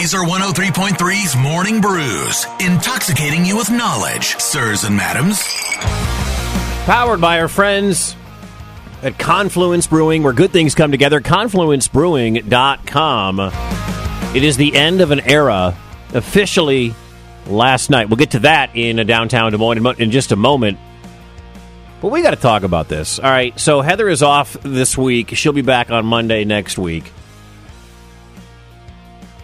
Lazer 103.3's Morning Brews, intoxicating you with knowledge, sirs and madams. Powered by our friends at Confluence Brewing, where good things come together. ConfluenceBrewing.com. It is the end of an era, officially last night. We'll get to that in a downtown Des Moines in just a moment. But we got to talk about this. All right, so Heather is off this week. She'll be back on Monday next week.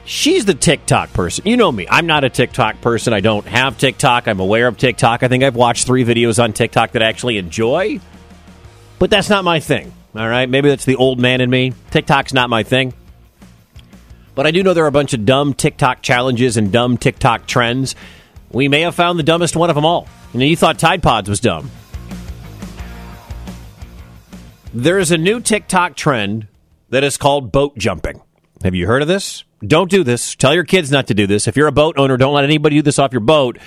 She's the TikTok person. You know me. I'm not a TikTok person. I don't have TikTok. I'm aware of TikTok. I think I've watched three videos on TikTok that I actually enjoy. But that's not my thing. All right. Maybe that's the old man in me. TikTok's not my thing. But I do know there are a bunch of dumb TikTok challenges and dumb TikTok trends. We may have found the dumbest one of them all. You know, you thought Tide Pods was dumb. There is a new TikTok trend that is called boat jumping. Have you heard of this? Don't do this. Tell your kids not to do this. If you're a boat owner, don't let anybody do this off your boat.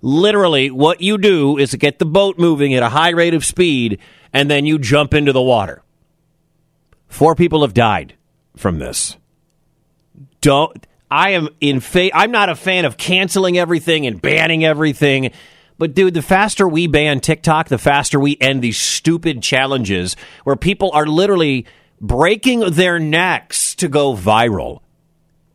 Literally, what you do is get the boat moving at a high rate of speed, and then you jump into the water. Four people have died from this. Don't. I am in fa- I'm not a fan of canceling everything and banning everything. But dude, the faster we ban TikTok, the faster we end these stupid challenges where people are literally breaking their necks to go viral.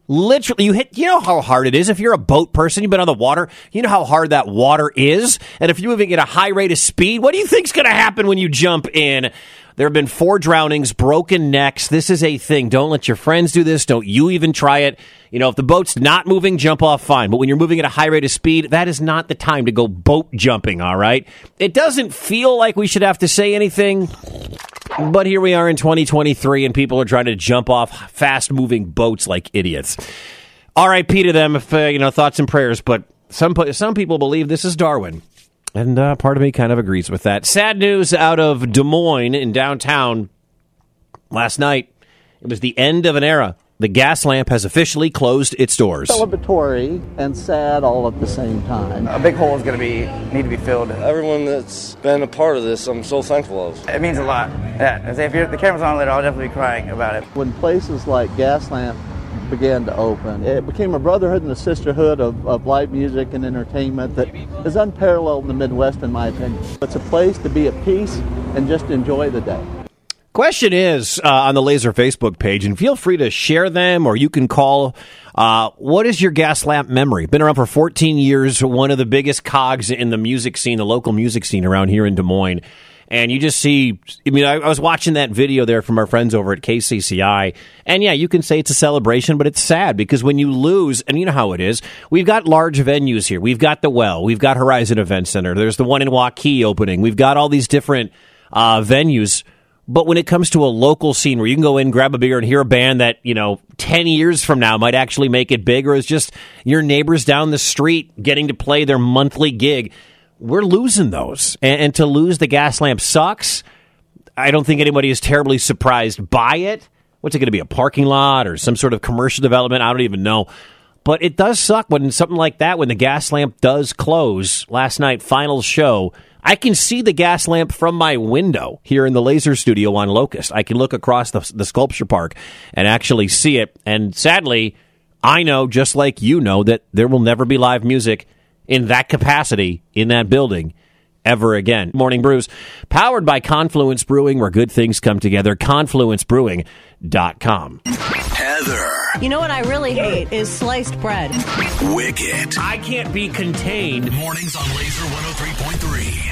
Literally, you hit, you know how hard it is. If you're a boat person, you've been on the water, you know how hard that water is. And if you're moving at a high rate of speed, what do you think's going to happen when you jump in? There have been four drownings, broken necks. This is a thing. Don't let your friends do this. Don't you even try it. You know, if the boat's not moving, jump off fine. But when you're moving at a high rate of speed, that is not the time to go boat jumping, all right? It doesn't feel like we should have to say anything. But here we are in 2023, and people are trying to jump off fast moving boats like idiots. R.I.P. to them, if, uh, you know, thoughts and prayers. But some, some people believe this is Darwin. And uh, part of me kind of agrees with that. Sad news out of Des Moines in downtown last night. It was the end of an era the Gaslamp has officially closed its doors. Celebratory and sad all at the same time. A big hole is going to be need to be filled. Everyone that's been a part of this, I'm so thankful of. It means a lot. Yeah, and if the camera's on later, I'll definitely be crying about it. When places like Gaslamp began to open, it became a brotherhood and a sisterhood of, of live music and entertainment that is unparalleled in the Midwest, in my opinion. It's a place to be at peace and just enjoy the day. Question is uh, on the Lazer Facebook page, and feel free to share them or you can call. Uh, what is your Gaslamp memory? Been around for 14 years, one of the biggest cogs in the music scene, the local music scene around here in Des Moines. And you just see, I mean, I, I was watching that video there from our friends over at KCCI. And yeah, you can say it's a celebration, but it's sad because when you lose, and you know how it is, we've got large venues here. We've got the Well, we've got Horizon Event Center, there's the one in Waukee opening, we've got all these different uh, venues but when it comes to a local scene where you can go in, grab a beer, and hear a band that, you know, 10 years from now might actually make it big, or is just your neighbors down the street getting to play their monthly gig, we're losing those. And, and to lose the Gaslamp sucks. I don't think anybody is terribly surprised by it. What's it going to be, a parking lot or some sort of commercial development? I don't even know. But it does suck when something like that, when the Gaslamp does close last night, final show I can see the Gaslamp from my window here in the laser studio on Locust. I can look across the, the sculpture park and actually see it. And sadly, I know, just like you know, that there will never be live music in that capacity in that building ever again. Morning Brews, powered by Confluence Brewing, where good things come together. ConfluenceBrewing.com. Heather. You know what I really hate is sliced bread. Wicket. I can't be contained. Mornings on Lazer 103.3.